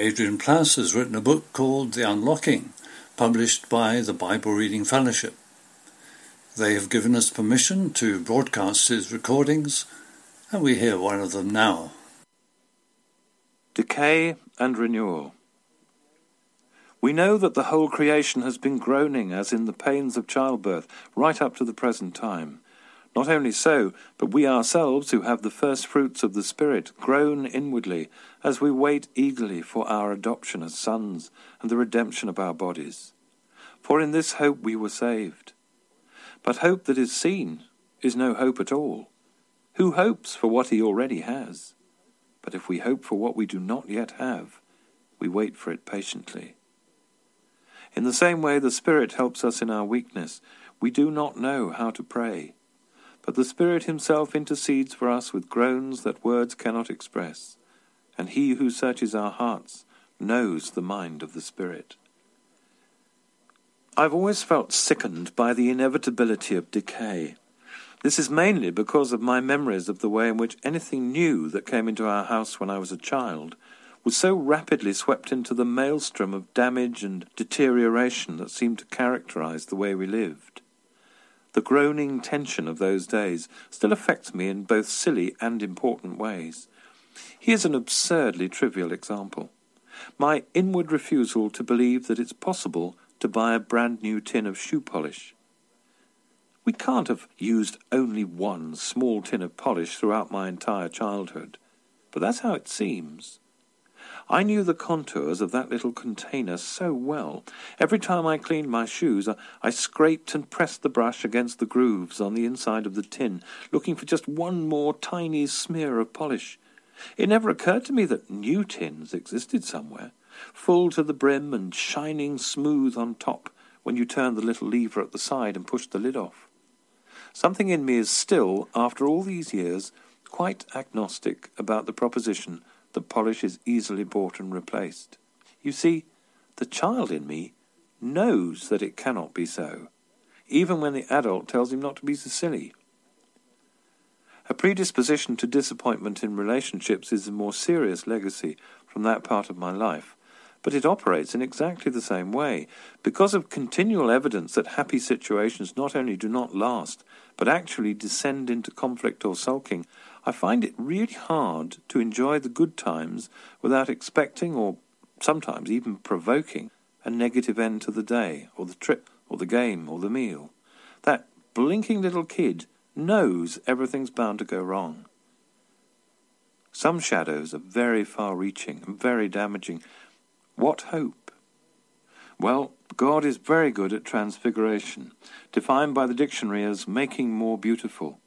Adrian Plass has written a book called The Unlocking, published by the Bible Reading Fellowship. They have given us permission to broadcast his recordings, and we hear one of them now. Decay and renewal. We know that the whole creation has been groaning as in the pains of childbirth right up to the present time. Not only so, but we ourselves, who have the first fruits of the Spirit, groan inwardly as we wait eagerly for our adoption as sons and the redemption of our bodies. For in this hope we were saved. But hope that is seen is no hope at all. Who hopes for what he already has? But if we hope for what we do not yet have, we wait for it patiently. In the same way, the Spirit helps us in our weakness. We do not know how to pray. But the Spirit Himself intercedes for us with groans that words cannot express. And He who searches our hearts knows the mind of the Spirit. I've always felt sickened by the inevitability of decay. This is mainly because of my memories of the way in which anything new that came into our house when I was a child was so rapidly swept into the maelstrom of damage and deterioration that seemed to characterize the way we lived. The groaning tension of those days still affects me in both silly and important ways. Here's an absurdly trivial example. My inward refusal to believe that it's possible to buy a brand new tin of shoe polish. We can't have used only one small tin of polish throughout my entire childhood, but that's how it seems. I knew the contours of that little container so well. Every time I cleaned my shoes, I scraped and pressed the brush against the grooves on the inside of the tin, looking for just one more tiny smear of polish. It never occurred to me that new tins existed somewhere, full to the brim and shining smooth on top when you turned the little lever at the side and pushed the lid off. Something in me is still, after all these years, quite agnostic about the proposition that polish is easily bought and replaced. You see, the child in me knows that it cannot be so, even when the adult tells him not to be so silly. A predisposition to disappointment in relationships is a more serious legacy from that part of my life, but it operates in exactly the same way. Because of continual evidence that happy situations not only do not last, but actually descend into conflict or sulking, I find it really hard to enjoy the good times without expecting or sometimes even provoking a negative end to the day, or the trip, or the game, or the meal. That blinking little kid knows everything's bound to go wrong. Some shadows are very far reaching and very damaging, what hope? Well, God is very good at transfiguration, defined by the dictionary as making more beautiful.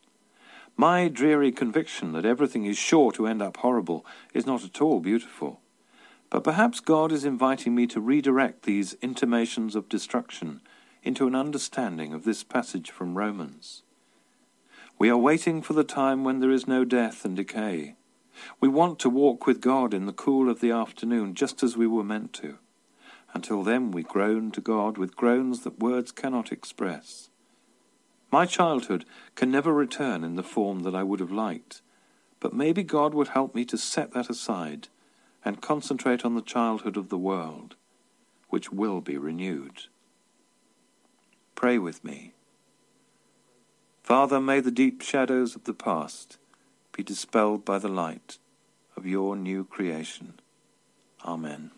My dreary conviction that everything is sure to end up horrible is not at all beautiful. But perhaps God is inviting me to redirect these intimations of destruction into an understanding of this passage from Romans. We are waiting for the time when there is no death and decay, we want to walk with God in the cool of the afternoon, just as we were meant to. Until then, we groan to God with groans that words cannot express. My childhood can never return in the form that I would have liked, but maybe God would help me to set that aside and concentrate on the childhood of the world, which will be renewed. Pray with me. Father, may the deep shadows of the past be dispelled by the light of your new creation. Amen.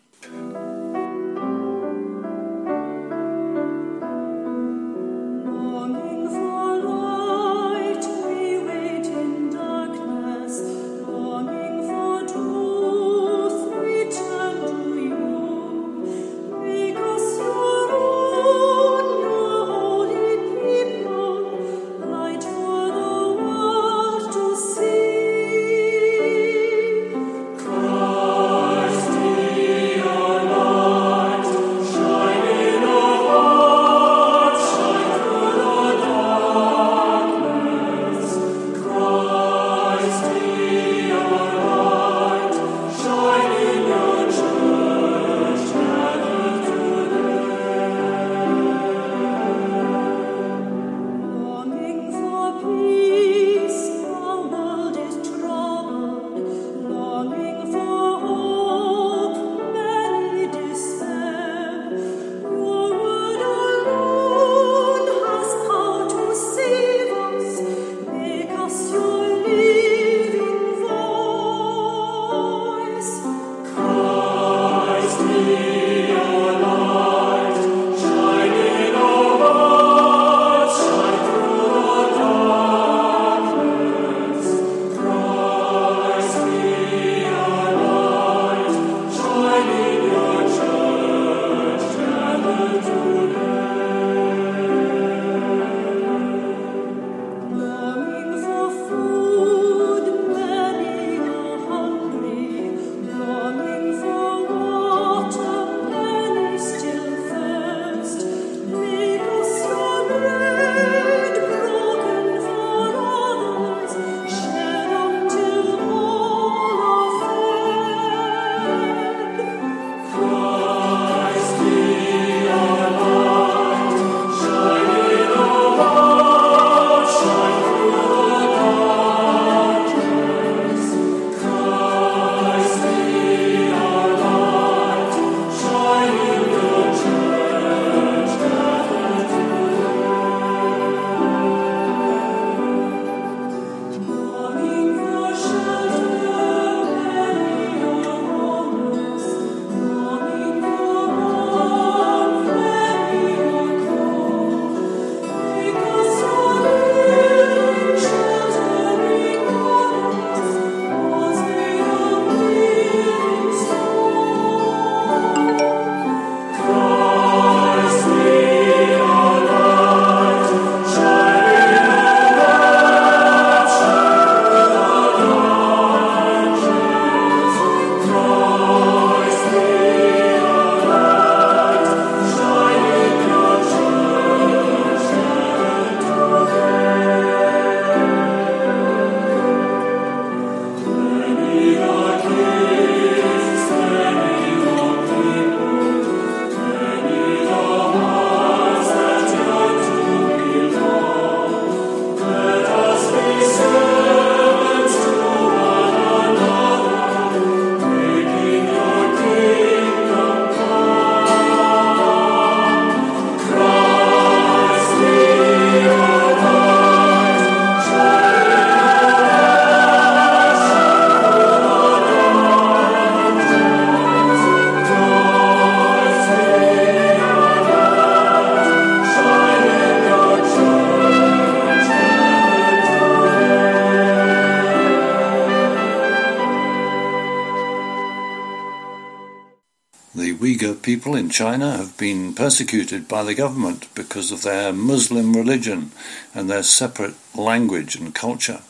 China have been persecuted by the government because of their Muslim religion and their separate language and culture.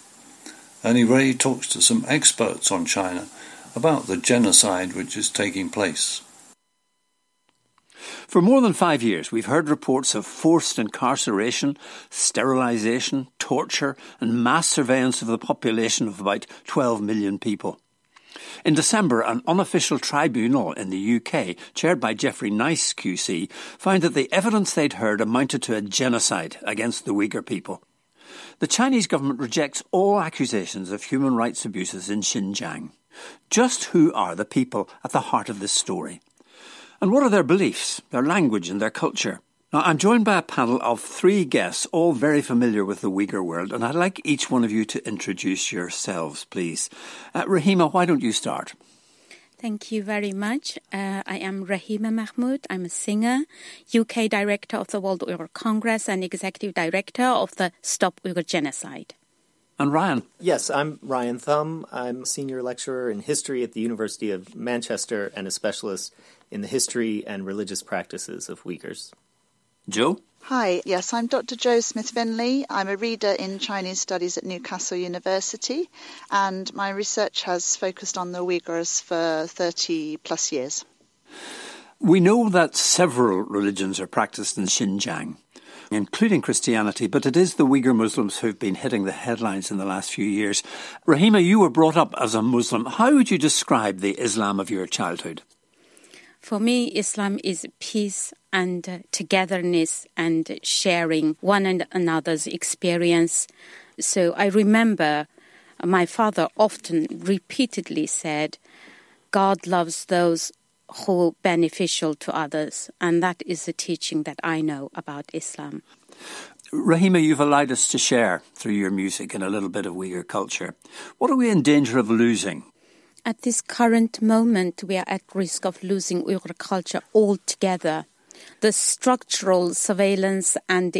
Ernie Rea talks to some experts on China about the genocide which is taking place. For more than five years, we've heard reports of forced incarceration, sterilisation, torture, and mass surveillance of the population of about 12 million people. In December, an unofficial tribunal in the UK, chaired by Geoffrey Nice QC, found that the evidence they'd heard amounted to a genocide against the Uyghur people. The Chinese government rejects all accusations of human rights abuses in Xinjiang. Just who are the people at the heart of this story? And what are their beliefs, their language, and their culture? Now, I'm joined by a panel of three guests, all very familiar with the Uyghur world, and I'd like each one of you to introduce yourselves, please. Uh, Rahima, why don't you start? Thank you very much. Uh, I am Rahima Mahmut. I'm a singer, UK Director of the World Uyghur Congress, and Executive Director of the Stop Uyghur Genocide. And Rian? Yes, I'm Rian Thum. I'm a senior lecturer in history at the University of Manchester and a specialist in the history and religious practices of Uyghurs. Jo? Hi, yes, I'm Dr. Jo Smith Finley. I'm a reader in Chinese studies at Newcastle University, and my research has focused on the Uyghurs for 30 plus years. We know that several religions are practiced in Xinjiang including Christianity, but it is the Uyghur Muslims who've been hitting the headlines in the last few years. Rahima, you were brought up as a Muslim. How would you describe the Islam of your childhood? For me, Islam is peace and uh, togetherness and sharing one and another's experience. So I remember my father often repeatedly said, God loves those who are beneficial to others, and that is the teaching that I know about Islam. Rahima, you've allowed us to share through your music and a little bit of Uyghur culture. What are we in danger of losing? At this current moment, we are at risk of losing Uyghur culture altogether. The structural surveillance and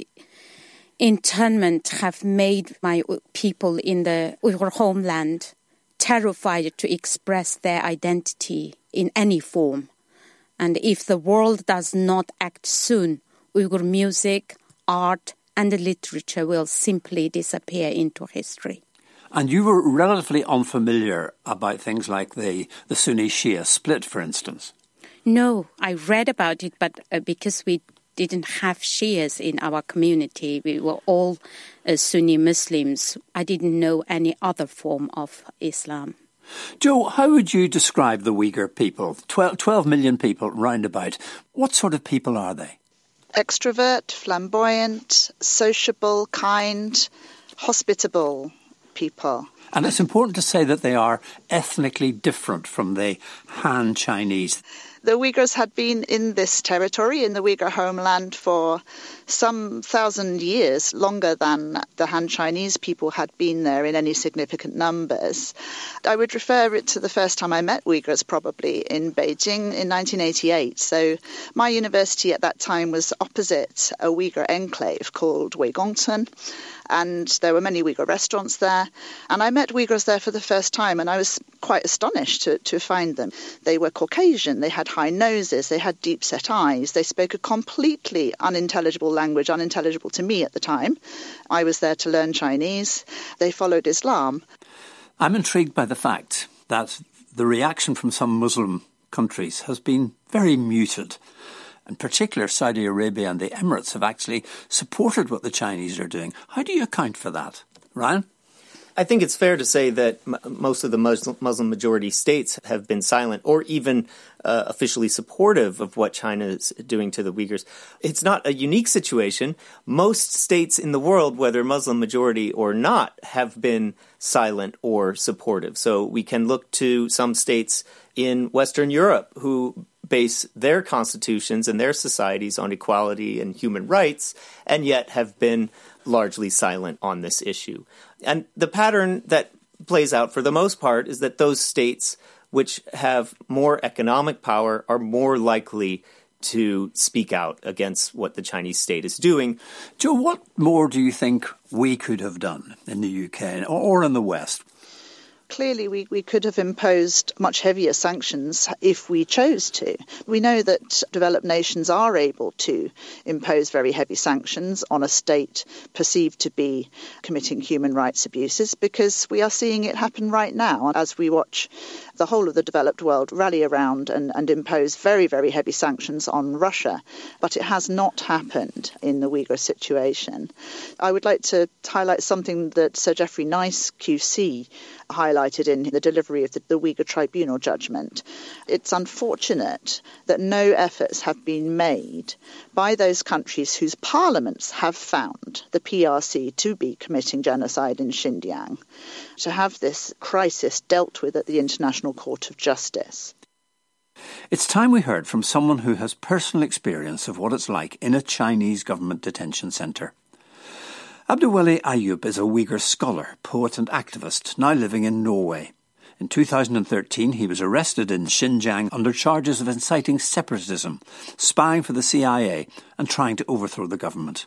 internment have made my people in the Uyghur homeland terrified to express their identity in any form. And if the world does not act soon, Uyghur music, art, and literature will simply disappear into history. And you were relatively unfamiliar about things like the, the Sunni Shia split, for instance. No, I read about it, but uh, because we didn't have Shias in our community, we were all uh, Sunni Muslims. I didn't know any other form of Islam. Jo, how would you describe the Uyghur people? 12, 12 million people roundabout. What sort of people are they? Extrovert, flamboyant, sociable, kind, hospitable people. And it's important to say that they are ethnically different from the Han Chinese. The Uyghurs had been in this territory, in the Uyghur homeland, for some thousand years, longer than the Han Chinese people had been there in any significant numbers. I would refer it to the first time I met Uyghurs, probably in Beijing in 1988. So my university at that time was opposite a Uyghur enclave called Weigongcun and there were many Uyghur restaurants there. And I met Uyghurs there for the first time, and I was quite astonished to, to find them. They were Caucasian, they had high noses, they had deep set eyes, they spoke a completely unintelligible language, unintelligible to me at the time. I was there to learn Chinese. They followed Islam. I'm intrigued by the fact that the reaction from some Muslim countries has been very muted in particular Saudi Arabia and the Emirates have actually supported what the Chinese are doing. How do you account for that? Rian? I think it's fair to say that m- most of the Muslim majority states have been silent or even uh, officially supportive of what China is doing to the Uyghurs. It's not a unique situation. Most states in the world, whether Muslim majority or not, have been silent or supportive. So we can look to some states in Western Europe who base their constitutions and their societies on equality and human rights, and yet have been largely silent on this issue. And the pattern that plays out for the most part is that those states which have more economic power are more likely to speak out against what the Chinese state is doing. Jo, what more do you think we could have done in the UK or in the West? Clearly, we, we could have imposed much heavier sanctions if we chose to. We know that developed nations are able to impose very heavy sanctions on a state perceived to be committing human rights abuses because we are seeing it happen right now as we watch the whole of the developed world rally around and, and impose very, very heavy sanctions on Russia. But it has not happened in the Uyghur situation. I would like to highlight something that Sir Geoffrey Nice QC highlighted in the delivery of the, the Uyghur Tribunal judgment. It's unfortunate that no efforts have been made by those countries whose parliaments have found the PRC to be committing genocide in Xinjiang to have this crisis dealt with at the International Court of Justice. It's time we heard from someone who has personal experience of what it's like in a Chinese government detention centre. Abduweli Ayup is a Uyghur scholar, poet, and activist now living in Norway. In 2013, he was arrested in Xinjiang under charges of inciting separatism, spying for the CIA, and trying to overthrow the government.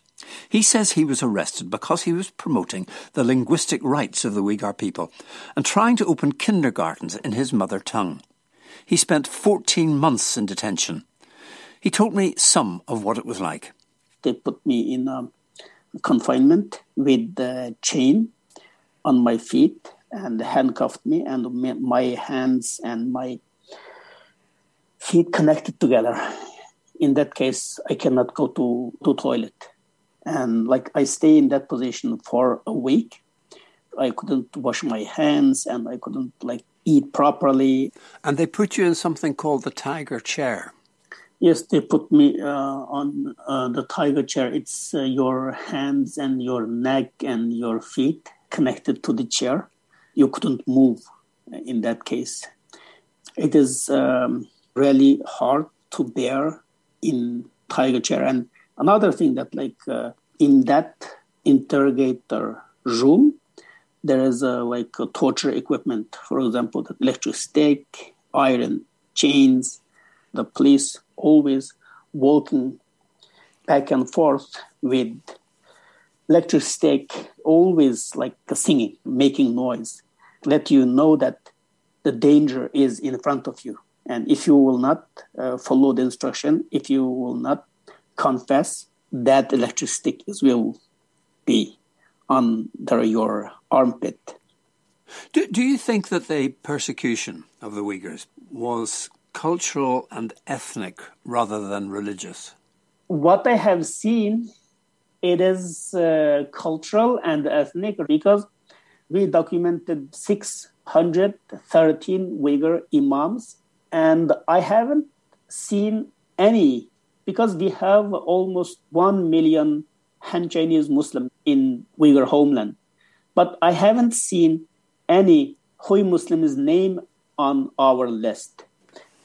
He says he was arrested because he was promoting the linguistic rights of the Uyghur people and trying to open kindergartens in his mother tongue. He spent 14 months in detention. He told me some of what it was like. They put me in confinement with the chain on my feet and handcuffed me and my hands and my feet connected together in that case i cannot go to to toilet and like i stay in that position for a week i couldn't wash my hands and i couldn't like eat properly and they put you in something called the tiger chair Yes, they put me uh, on uh, the tiger chair. It's uh, your hands and your neck and your feet connected to the chair. You couldn't move in that case. It is um, really hard to bear in tiger chair. And another thing that, like, uh, in that interrogator room, there is a, like a torture equipment. For example, the electric stake, iron chains. The police always walking back and forth with electric stick, always like singing, making noise, let you know that the danger is in front of you. And if you will not uh, follow the instruction, if you will not confess, that electric stick will be under your armpit. Do, do you think that the persecution of the Uyghurs was cultural and ethnic rather than religious? What I have seen, it is uh, cultural and ethnic because we documented 613 Uyghur imams, and I haven't seen any because we have almost 1 million Han Chinese Muslims in Uyghur homeland. But I haven't seen any Hui Muslims name on our list.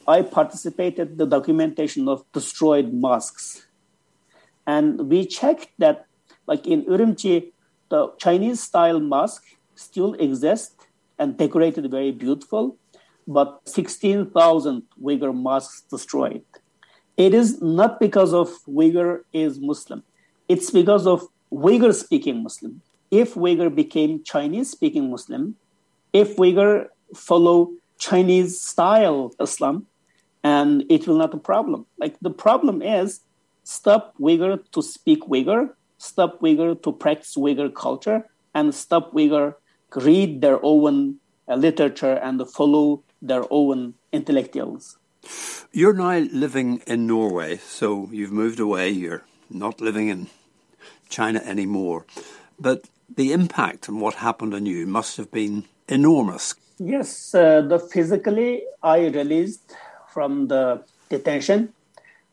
I participated the documentation of destroyed mosques. And we checked that, like in Urumqi, the Chinese style mosque still exists and decorated very beautiful, but 16,000 Uyghur mosques destroyed. It is not because of Uyghur is Muslim. It's because of Uyghur speaking Muslim. If Uyghur became Chinese speaking Muslim, if Uyghur follow Chinese style Islam, and it will not a problem. Like the problem is stop Uyghur to speak Uyghur, stop Uyghur to practice Uyghur culture, and stop Uyghur read their own uh, literature and follow their own intellectuals. You're now living in Norway, so you've moved away. You're not living in China anymore. But the impact and what happened on you must have been enormous. Yes, uh, the physically I released from the detention,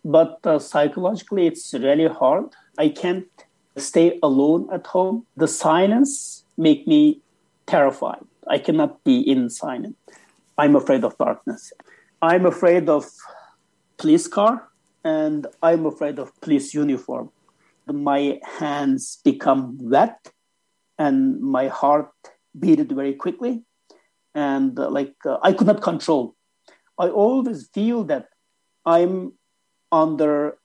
but uh, psychologically it's really hard. I can't stay alone at home. The silence make me terrified. I cannot be in silence. I'm afraid of darkness. I'm afraid of police car and I'm afraid of police uniform. My hands become wet and my heart beat very quickly and uh, like uh, I could not control I always feel that I'm under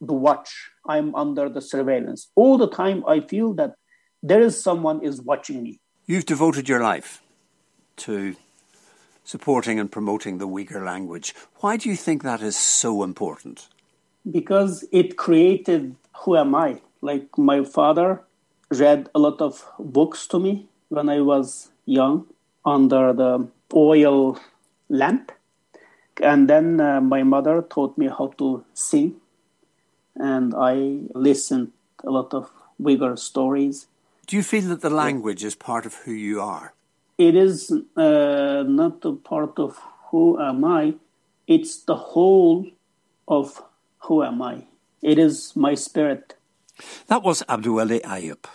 the watch, I'm under the surveillance. All the time, I feel that there is someone is watching me. You've devoted your life to supporting and promoting the Uyghur language. Why do you think that is so important? Because it created who am I? Like my father read a lot of books to me when I was young under the oil lamp. And then uh, my mother taught me how to sing. And I listened a lot of Uyghur stories. Do you feel that the language is part of who you are? It is uh, not a part of who am I, it's the whole of who am I. It is my spirit. That was Abduweli Ayup.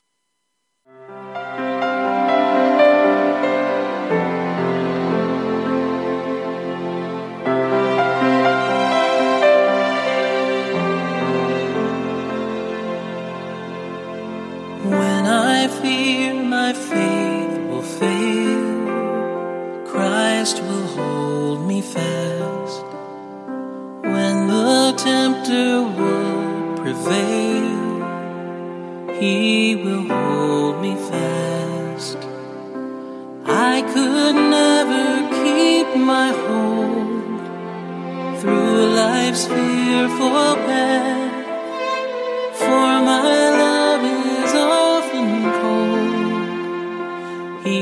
He will hold me fast. I could never keep my hold through life's fearful path. For my love is often cold. He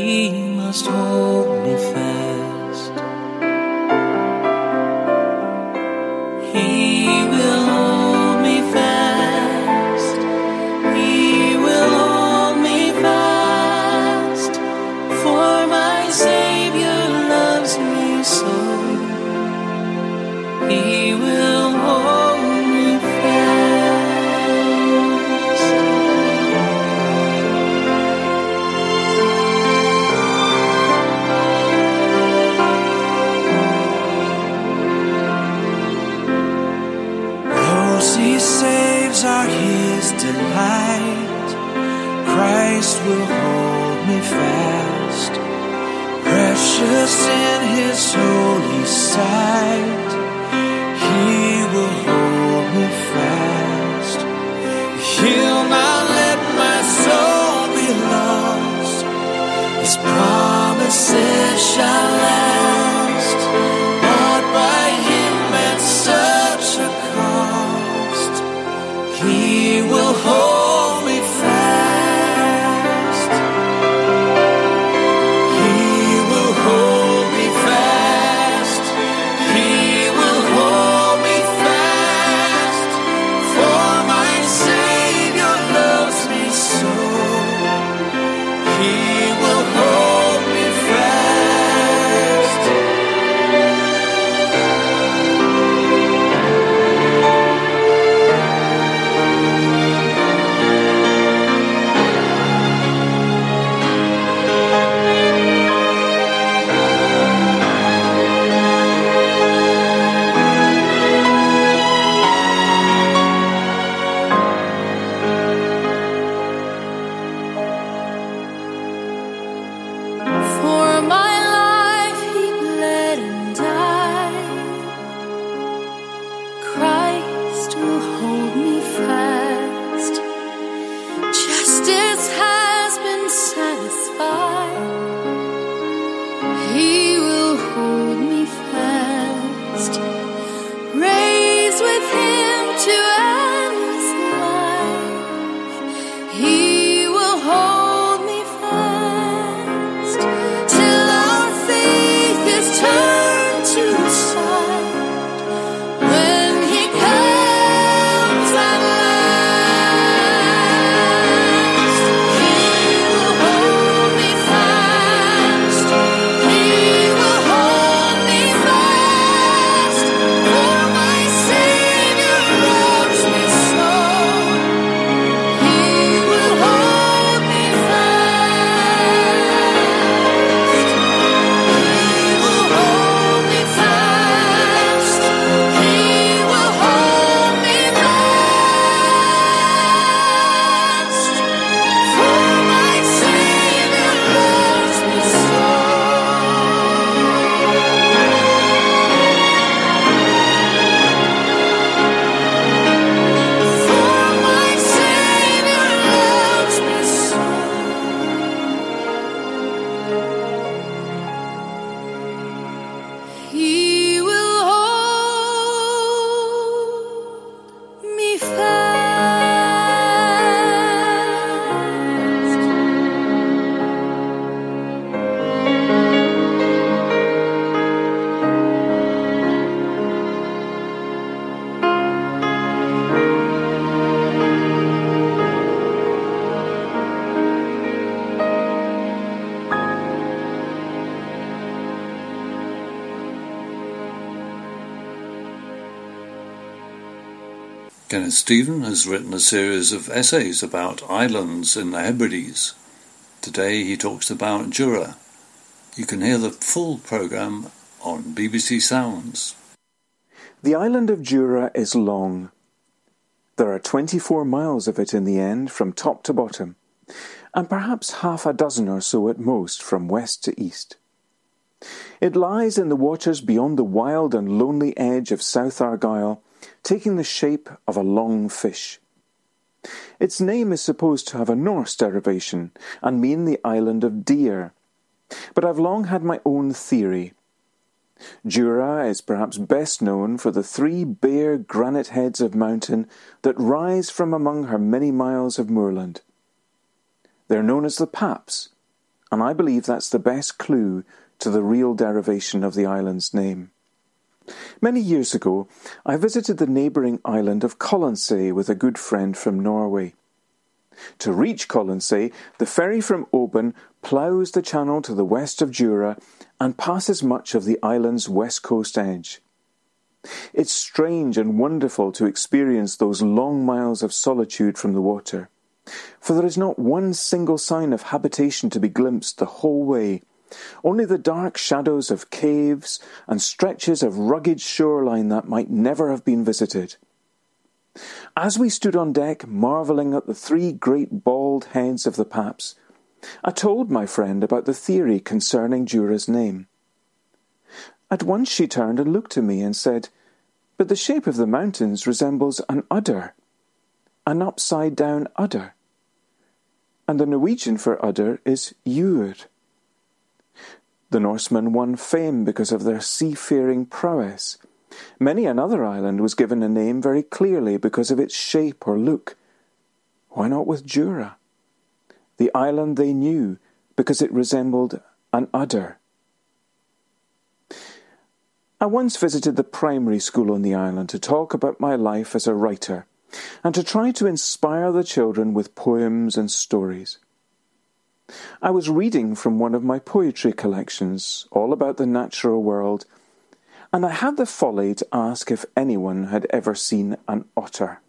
must hold me fast. He Kenneth Steven has written a series of essays about islands in the Hebrides. Today he talks about Jura. You can hear the full programme on BBC Sounds. The island of Jura is long. There are 24 miles of it in the end from top to bottom, and perhaps half a dozen or so at most from west to east. It lies in the waters beyond the wild and lonely edge of South Argyll, taking the shape of a long fish. Its name is supposed to have a Norse derivation and mean the island of deer, but I've long had my own theory. Jura is perhaps best known for the three bare granite heads of mountain that rise from among her many miles of moorland. They're known as the Paps, and I believe that's the best clue to the real derivation of the island's name. Many years ago, I visited the neighbouring island of Colonsay with a good friend from Norway. To reach Colonsay, the ferry from Oban ploughs the channel to the west of Jura and passes much of the island's west coast edge. It's strange and wonderful to experience those long miles of solitude from the water, for there is not one single sign of habitation to be glimpsed the whole way only the dark shadows of caves and stretches of rugged shoreline that might never have been visited. As we stood on deck, marvelling at the three great bald heads of the Paps, I told my friend about the theory concerning Jura's name. At once she turned and looked at me and said, But the shape of the mountains resembles an udder, an upside down udder. And the Norwegian for udder is Jur. The Norsemen won fame because of their seafaring prowess. Many another island was given a name very clearly because of its shape or look. Why not with Jura? The island they knew because it resembled an udder. I once visited the primary school on the island to talk about my life as a writer and to try to inspire the children with poems and stories. I was reading from one of my poetry collections, all about the natural world, and I had the folly to ask if anyone had ever seen an otter.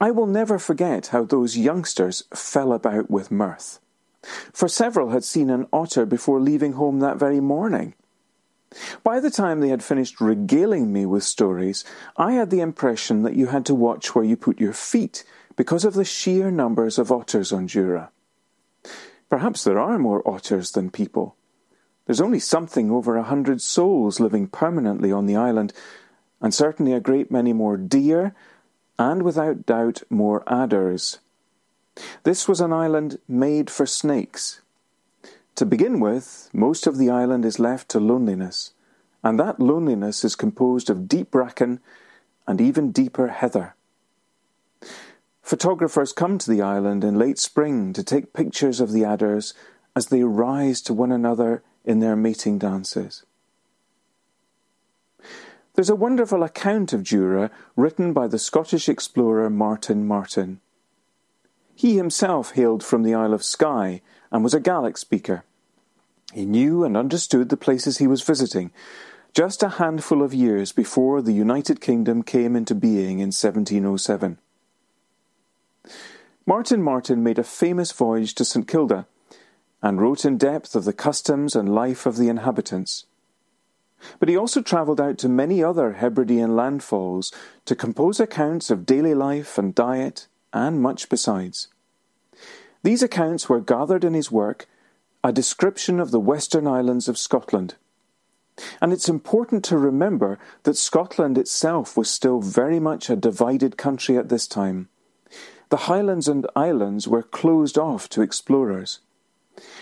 I will never forget how those youngsters fell about with mirth, for several had seen an otter before leaving home that very morning. By the time they had finished regaling me with stories, I had the impression that you had to watch where you put your feet because of the sheer numbers of otters on Jura. Perhaps there are more otters than people. There's only something over a hundred souls living permanently on the island, and certainly a great many more deer, and without doubt more adders. This was an island made for snakes. To begin with, most of the island is left to loneliness, and that loneliness is composed of deep bracken and even deeper heather. Photographers come to the island in late spring to take pictures of the adders as they rise to one another in their mating dances. There's a wonderful account of Jura written by the Scottish explorer Martin Martin. He himself hailed from the Isle of Skye and was a Gaelic speaker. He knew and understood the places he was visiting just a handful of years before the United Kingdom came into being in 1707. Martin Martin made a famous voyage to St Kilda and wrote in depth of the customs and life of the inhabitants. But he also travelled out to many other Hebridean landfalls to compose accounts of daily life and diet and much besides. These accounts were gathered in his work, A Description of the Western Islands of Scotland. And it's important to remember that Scotland itself was still very much a divided country at this time. The highlands and islands were closed off to explorers.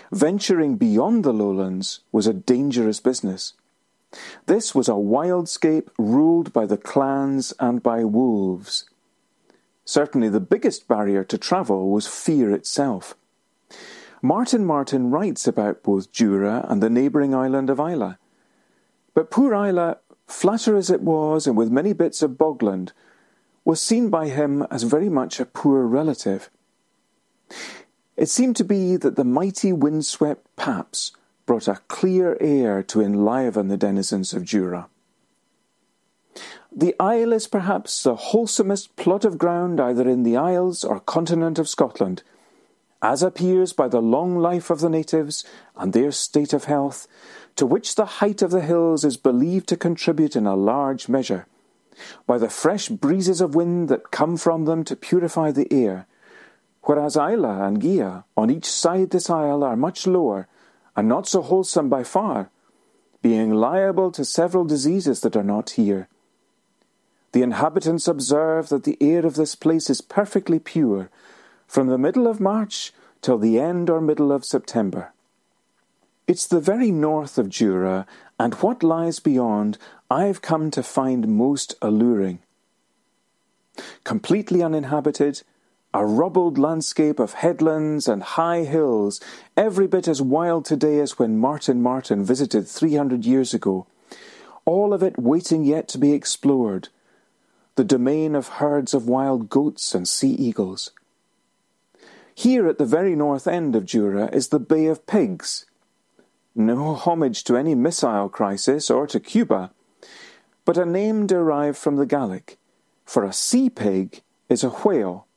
Venturing beyond the lowlands was a dangerous business. This was a wildscape ruled by the clans and by wolves. Certainly the biggest barrier to travel was fear itself. Martin Martin writes about both Jura and the neighbouring island of Islay. But poor Islay, flatter as it was and with many bits of bogland, was seen by him as very much a poor relative. It seemed to be that the mighty windswept paps brought a clear air to enliven the denizens of Jura. the Isle is perhaps the wholesomest plot of ground either in the Isles or continent of Scotland, as appears by the long life of the natives and their state of health, to which the height of the hills is believed to contribute in a large measure, by the fresh breezes of wind that come from them to purify the air, whereas Islay and Gigha on each side this isle are much lower, and not so wholesome by far, being liable to several diseases that are not here. The inhabitants observe that the air of this place is perfectly pure, from the middle of March till the end or middle of September. It's the very north of Jura, and what lies beyond I've come to find most alluring. Completely uninhabited, a rubbled landscape of headlands and high hills, every bit as wild today as when Martin Martin visited 300 years ago, all of it waiting yet to be explored, the domain of herds of wild goats and sea eagles. Here at the very north end of Jura is the Bay of Pigs. No homage to any missile crisis or to Cuba, but a name derived from the Gaelic, for a sea pig is a whale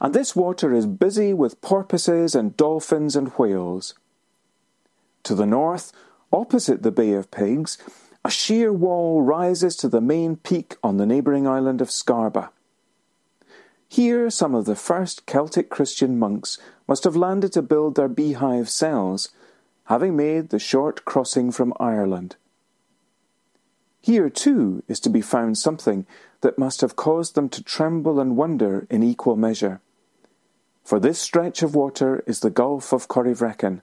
and this water is busy with porpoises and dolphins and whales. To the north, opposite the Bay of Pigs, a sheer wall rises to the main peak on the neighbouring island of Scarba. Here, some of the first Celtic Christian monks must have landed to build their beehive cells, having made the short crossing from Ireland. Here, too, is to be found something that must have caused them to tremble and wonder in equal measure. For this stretch of water is the Gulf of Corryvreckan.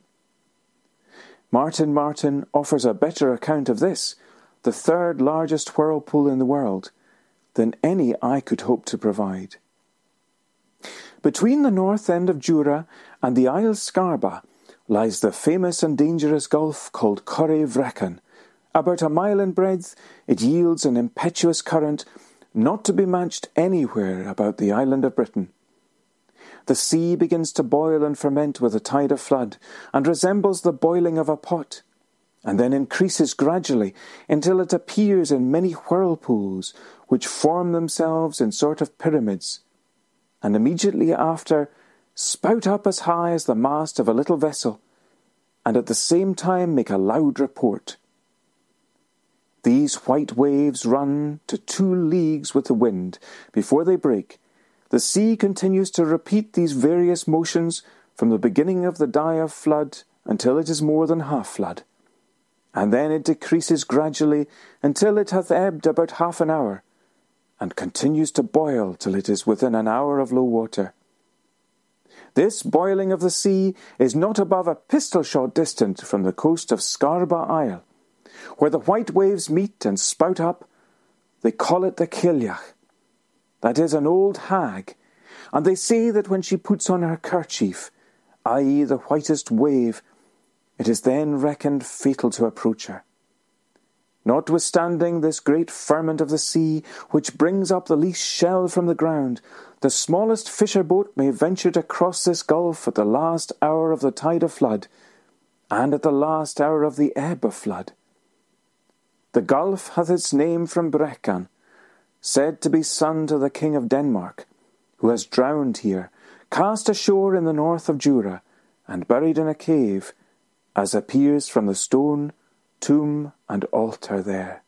Martin Martin offers a better account of this, the third largest whirlpool in the world, than any I could hope to provide. Between the north end of Jura and the Isle Scarba lies the famous and dangerous gulf called Corrie Corryvreckan. About a mile in breadth, it yields an impetuous current not to be matched anywhere about the island of Britain. The sea begins to boil and ferment with a tide of flood, and resembles the boiling of a pot, and then increases gradually until it appears in many whirlpools, which form themselves in sort of pyramids, and immediately after spout up as high as the mast of a little vessel, and at the same time make a loud report. These white waves run to two leagues with the wind before they break. The sea continues to repeat these various motions from the beginning of the die of flood until it is more than half flood. And then it decreases gradually until it hath ebbed about half an hour, and continues to boil till it is within an hour of low water. This boiling of the sea is not above a pistol shot distant from the coast of Scarba Isle where the white waves meet and spout up, they call it the Cailleach. That is an old hag, and they say that when she puts on her kerchief, i.e., the whitest wave, it is then reckoned fatal to approach her. Notwithstanding this great ferment of the sea, which brings up the least shell from the ground, the smallest fisher boat may venture to cross this gulf at the last hour of the tide of flood, and at the last hour of the ebb of flood. The gulf hath its name from Brecon, said to be son to the king of Denmark, who has drowned here, cast ashore in the north of Jura, and buried in a cave, as appears from the stone, tomb, and altar there.